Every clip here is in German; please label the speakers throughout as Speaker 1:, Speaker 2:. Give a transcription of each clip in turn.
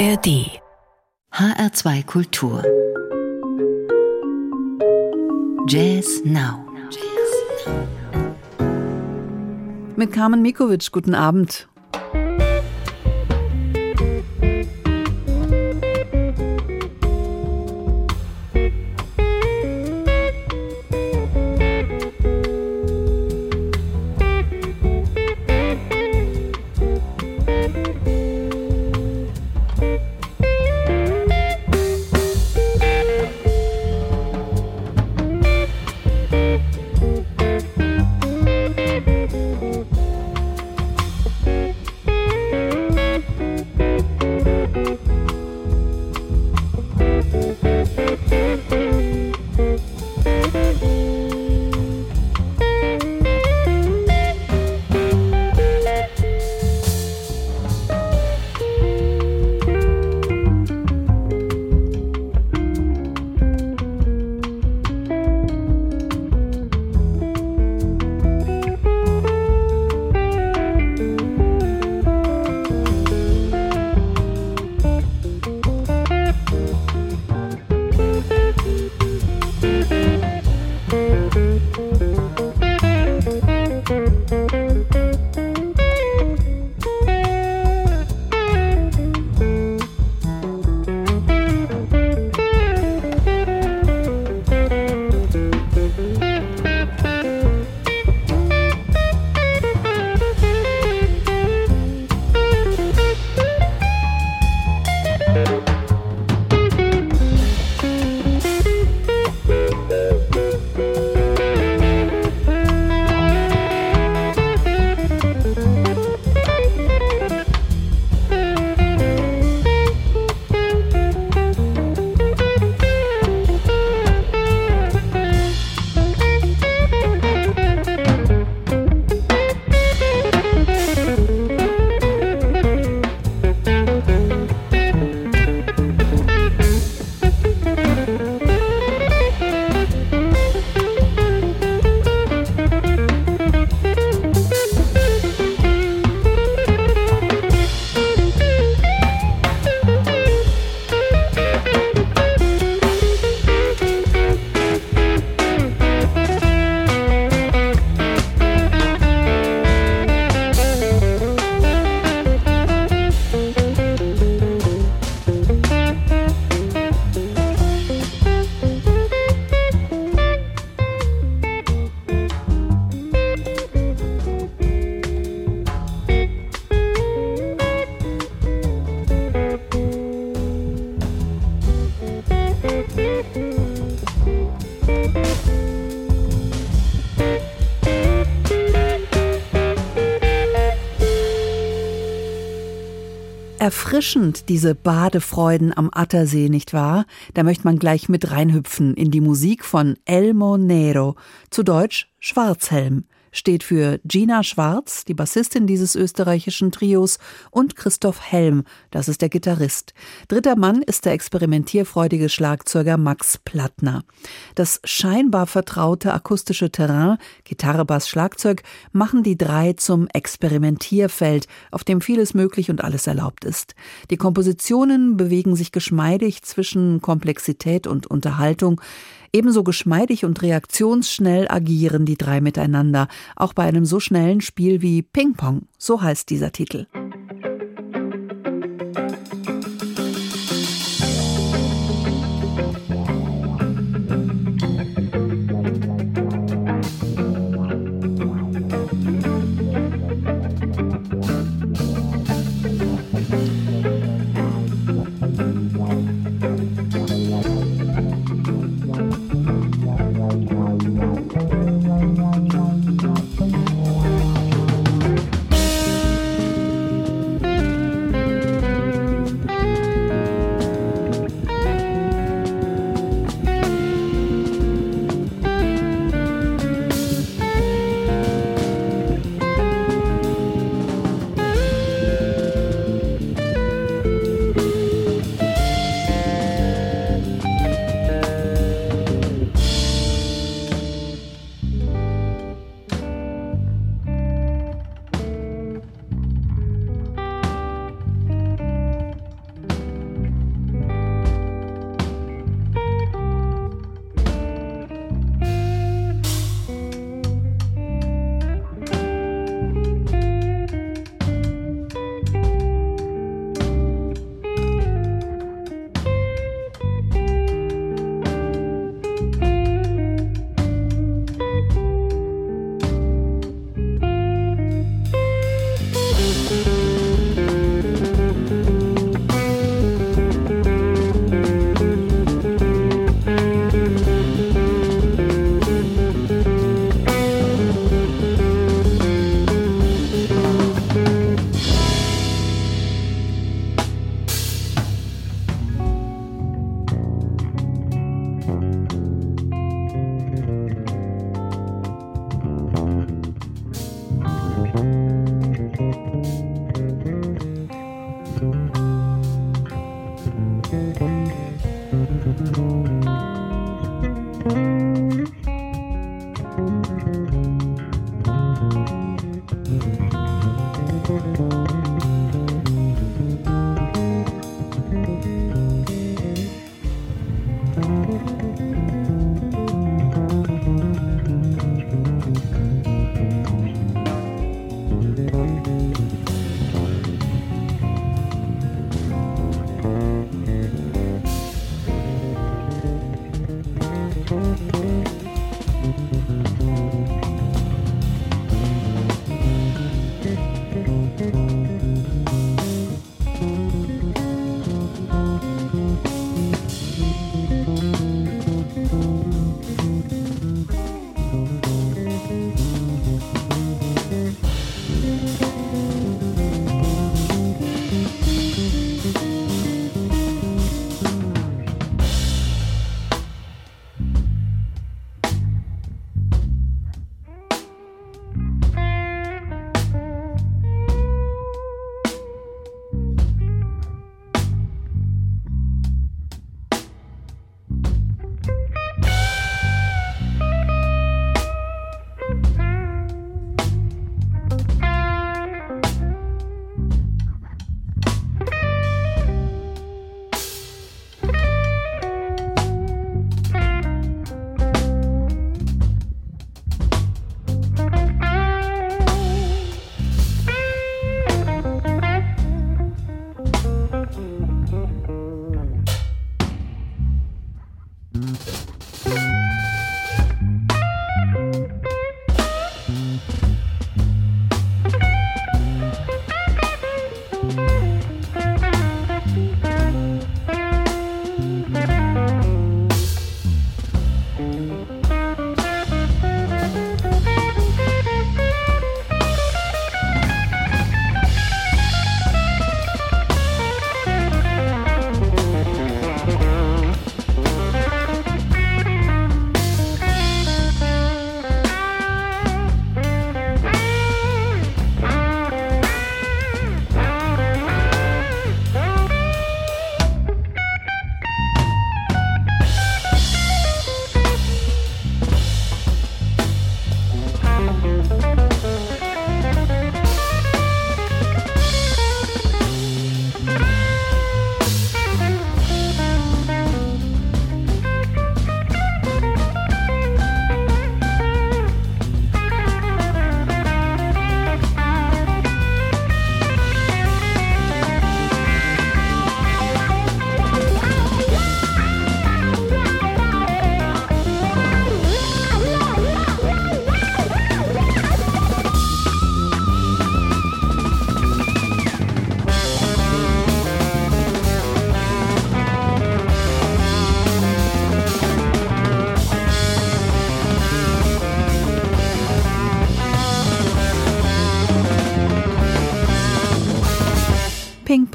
Speaker 1: ARD HR2 Kultur Jazz Now
Speaker 2: Mit Carmen Mikovic, guten Abend. Erfrischend, diese Badefreuden am Attersee, nicht wahr? Da möchte man gleich mit reinhüpfen in die Musik von Elmo Nero, zu Deutsch Schwarzhelm steht für Gina Schwarz, die Bassistin dieses österreichischen Trios, und Christoph Helm, das ist der Gitarrist. Dritter Mann ist der experimentierfreudige Schlagzeuger Max Plattner. Das scheinbar vertraute akustische Terrain, Gitarre, Bass, Schlagzeug, machen die drei zum Experimentierfeld, auf dem vieles möglich und alles erlaubt ist. Die Kompositionen bewegen sich geschmeidig zwischen Komplexität und Unterhaltung, Ebenso geschmeidig und reaktionsschnell agieren die drei miteinander, auch bei einem so schnellen Spiel wie Ping Pong, so heißt dieser Titel.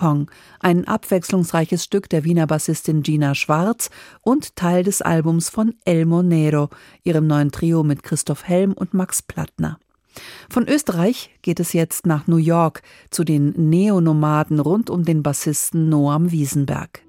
Speaker 2: Ping Pong, ein abwechslungsreiches Stück der Wiener Bassistin Gina Schwarz und Teil des Albums von El Monero, ihrem neuen Trio mit Christoph Helm und Max Plattner. Von Österreich geht es jetzt nach New York zu den Neonomaden rund um den Bassisten Noam Wiesenberg.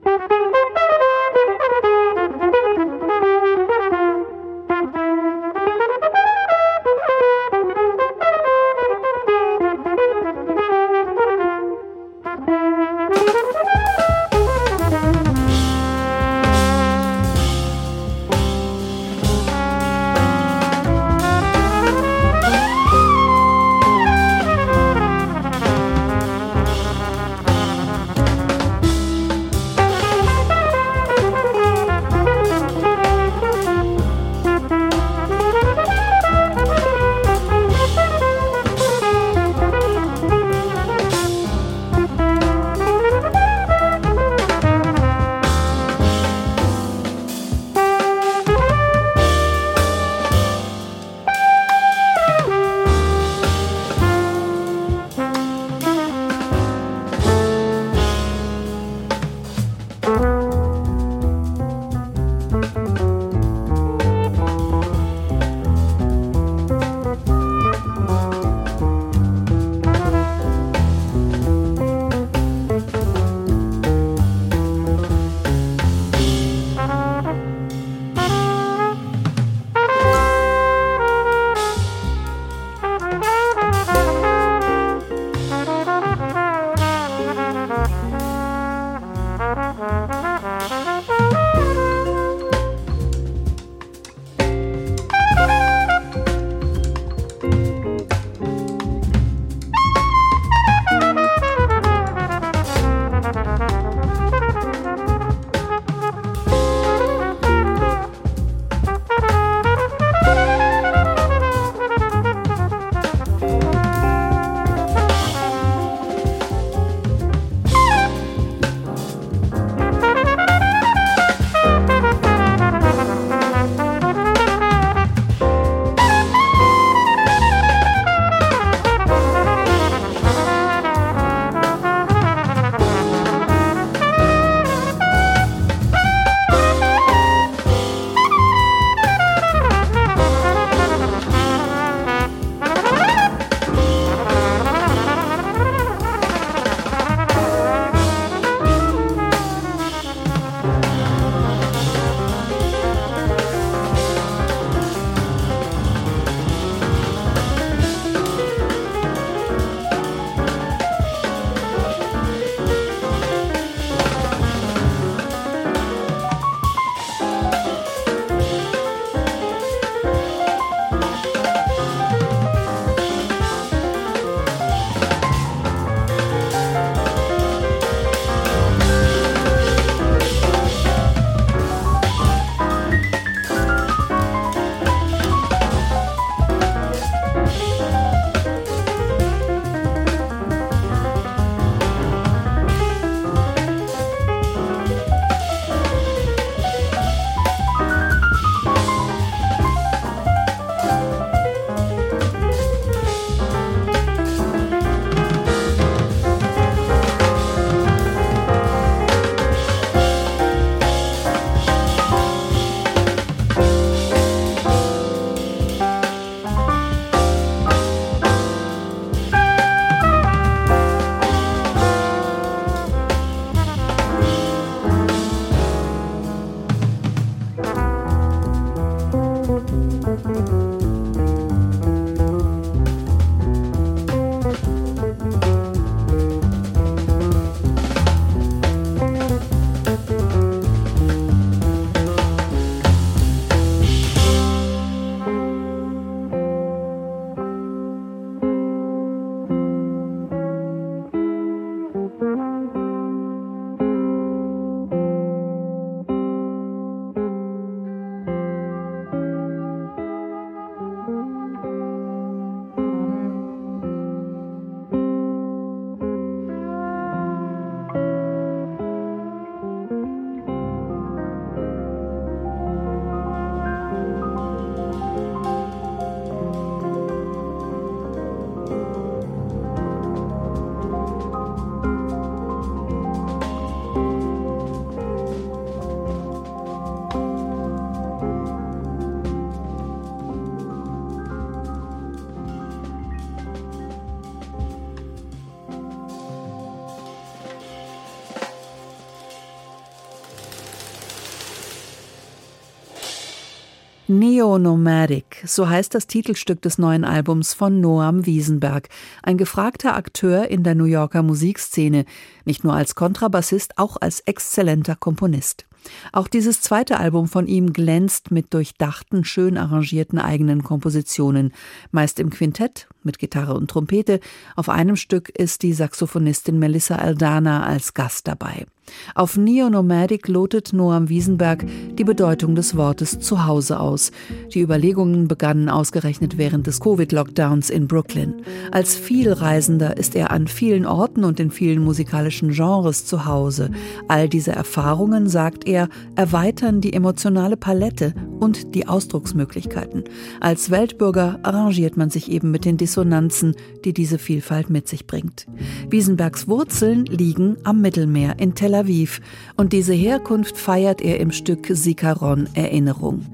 Speaker 2: Neo-Nomadic, so heißt das Titelstück des neuen Albums von Noam Wiesenberg, ein gefragter Akteur in der New Yorker Musikszene, nicht nur als Kontrabassist, auch als exzellenter Komponist. Auch dieses zweite Album von ihm glänzt mit durchdachten, schön arrangierten eigenen Kompositionen, meist im Quintett mit Gitarre und Trompete. Auf einem Stück ist die Saxophonistin Melissa Aldana als Gast dabei. Auf Neo-Nomadic lotet Noam Wiesenberg die Bedeutung des Wortes Zuhause aus. Die Überlegungen begannen ausgerechnet während des Covid-Lockdowns in Brooklyn. Als Vielreisender ist er an vielen Orten und in vielen musikalischen Genres zu Hause. All diese Erfahrungen, sagt er, erweitern die emotionale Palette und die Ausdrucksmöglichkeiten. Als Weltbürger arrangiert man sich eben mit den Dissonanzen, die diese Vielfalt mit sich bringt. Wiesenbergs Wurzeln liegen am Mittelmeer in Tel Aviv und diese Herkunft feiert er im Stück Sikaron Erinnerung.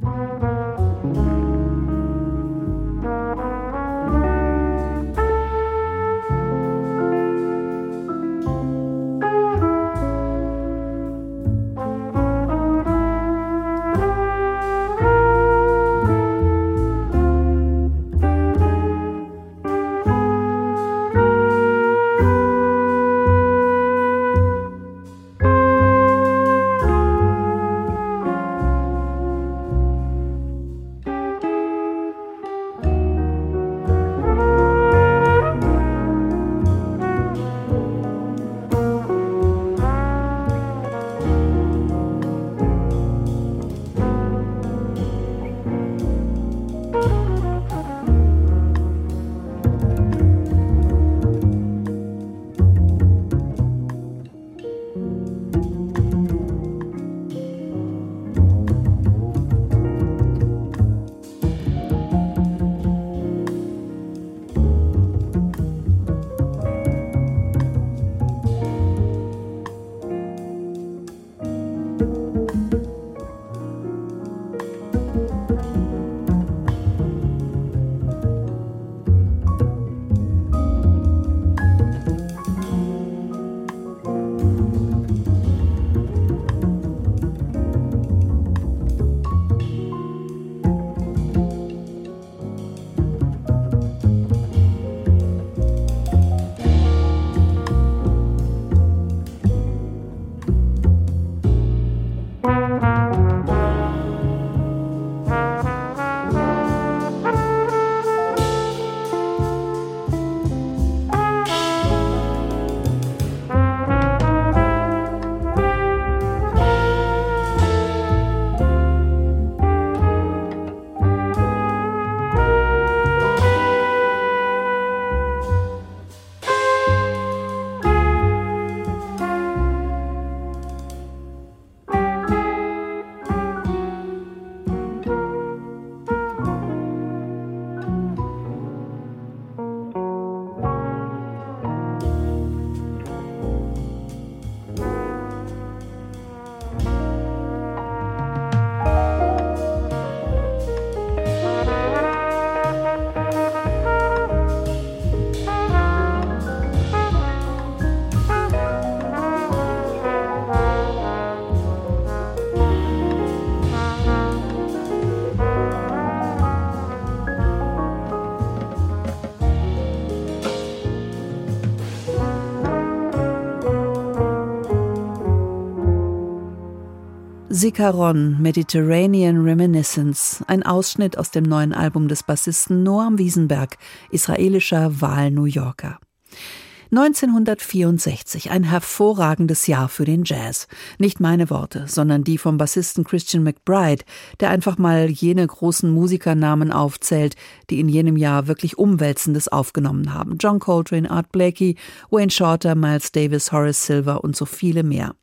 Speaker 2: Sikaron Mediterranean Reminiscence, ein Ausschnitt aus dem neuen Album des Bassisten Noam Wiesenberg, israelischer Wahl-New Yorker. 1964, ein hervorragendes Jahr für den Jazz. Nicht meine Worte, sondern die vom Bassisten Christian McBride, der einfach mal jene großen Musikernamen aufzählt, die in jenem Jahr wirklich Umwälzendes aufgenommen haben. John Coltrane, Art Blakey, Wayne Shorter, Miles Davis, Horace Silver und so viele mehr.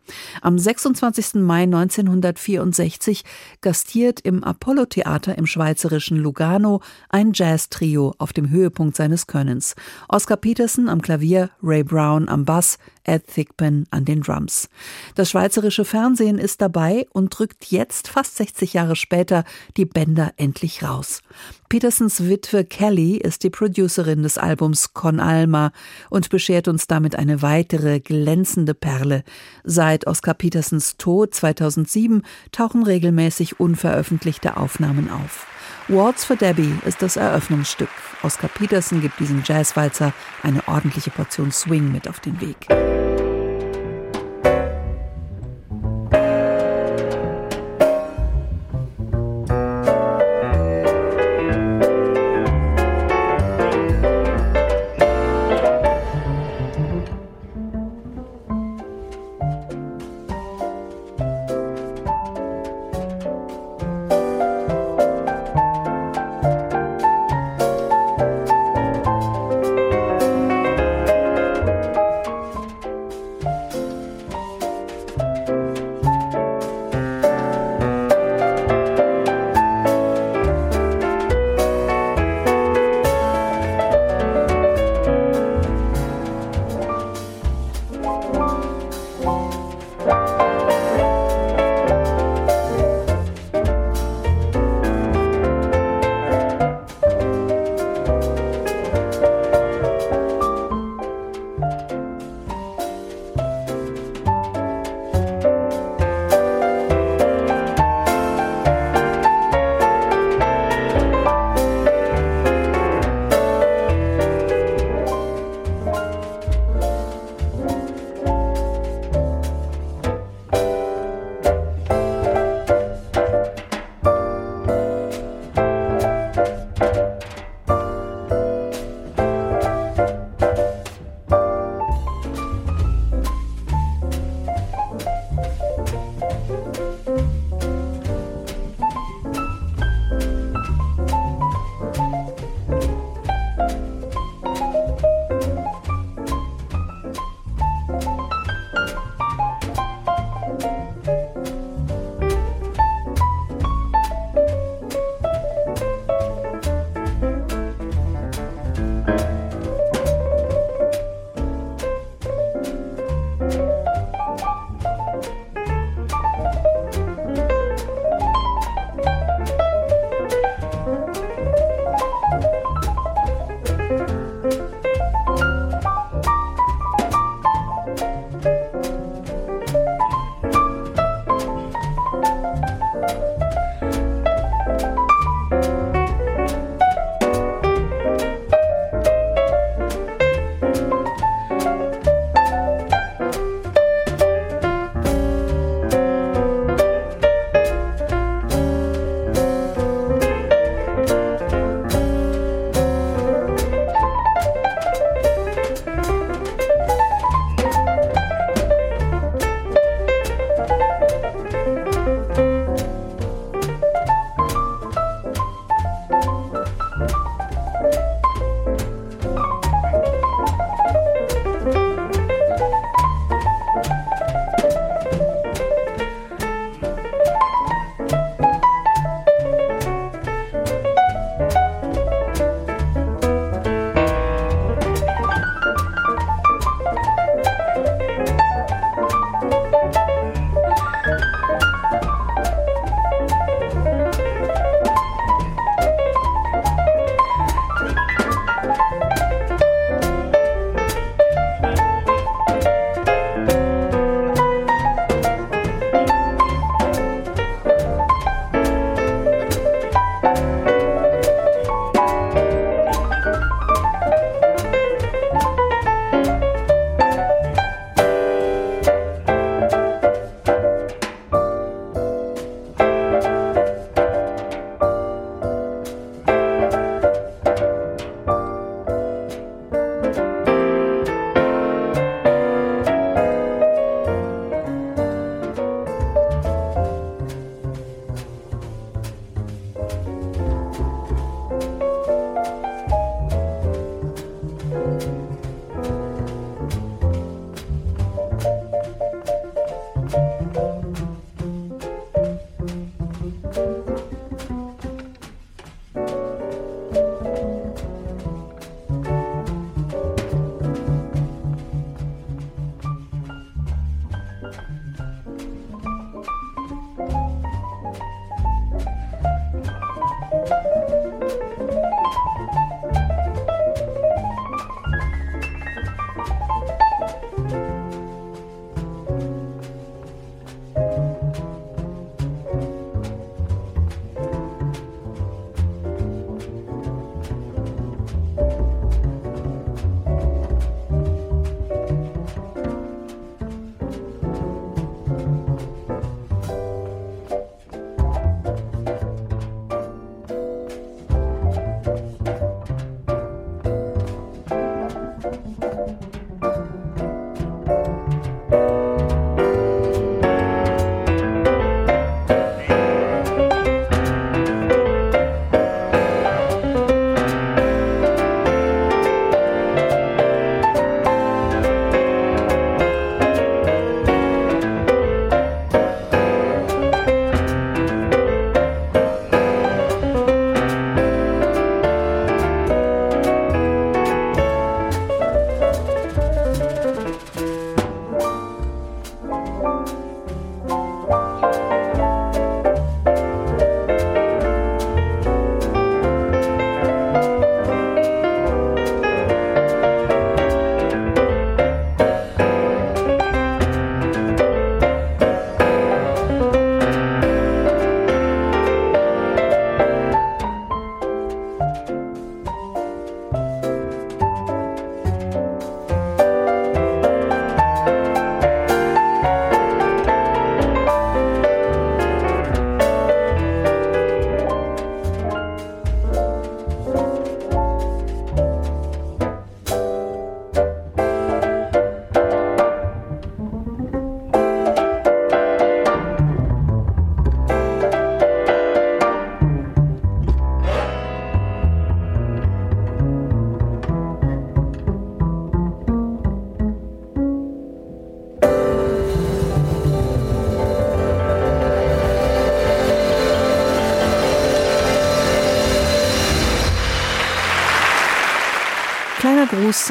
Speaker 2: Am 26. Mai 1964 gastiert im Apollo Theater im schweizerischen Lugano ein Jazz-Trio auf dem Höhepunkt seines Könnens. Oscar Peterson am Klavier, Ray Brown am Bass, Ed Thigpen an den Drums. Das schweizerische Fernsehen ist dabei und drückt jetzt, fast 60 Jahre später, die Bänder endlich raus. Petersons Witwe Kelly ist die Producerin des Albums Con Alma und beschert uns damit eine weitere glänzende Perle. Seit Oscar Petersons Tod 2007 tauchen regelmäßig unveröffentlichte Aufnahmen auf. Waltz for Debbie ist das Eröffnungsstück. Oscar Peterson gibt diesem Jazzwalzer eine ordentliche Portion Swing mit auf den Weg.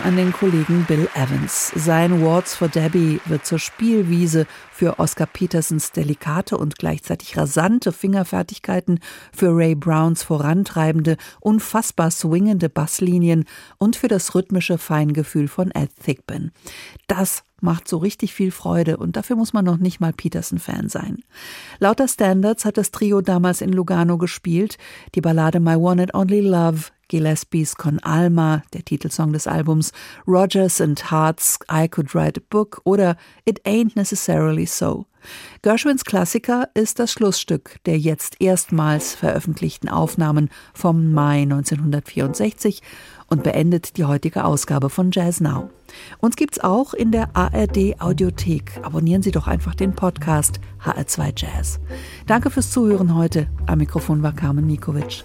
Speaker 2: An den Kollegen Bill Evans. Sein Waltz for Debbie wird zur Spielwiese für Oscar Petersens delikate und gleichzeitig rasante Fingerfertigkeiten, für Ray Browns vorantreibende, unfassbar swingende Basslinien und für das rhythmische Feingefühl von Ed Thigpen. Das macht so richtig viel Freude und dafür muss man noch nicht mal Peterson-Fan sein. Lauter Standards hat das Trio damals in Lugano gespielt. Die Ballade My One and Only Love Gillespies Con Alma, der Titelsong des Albums, Rogers and Hart's I Could Write a Book oder It Ain't Necessarily So. Gershwins Klassiker ist das Schlussstück der jetzt erstmals veröffentlichten Aufnahmen vom Mai 1964 und beendet die heutige Ausgabe von Jazz Now. Uns gibt's auch in der ARD Audiothek. Abonnieren Sie doch einfach den Podcast HR2 Jazz. Danke fürs Zuhören heute. Am Mikrofon war Carmen Nikovic.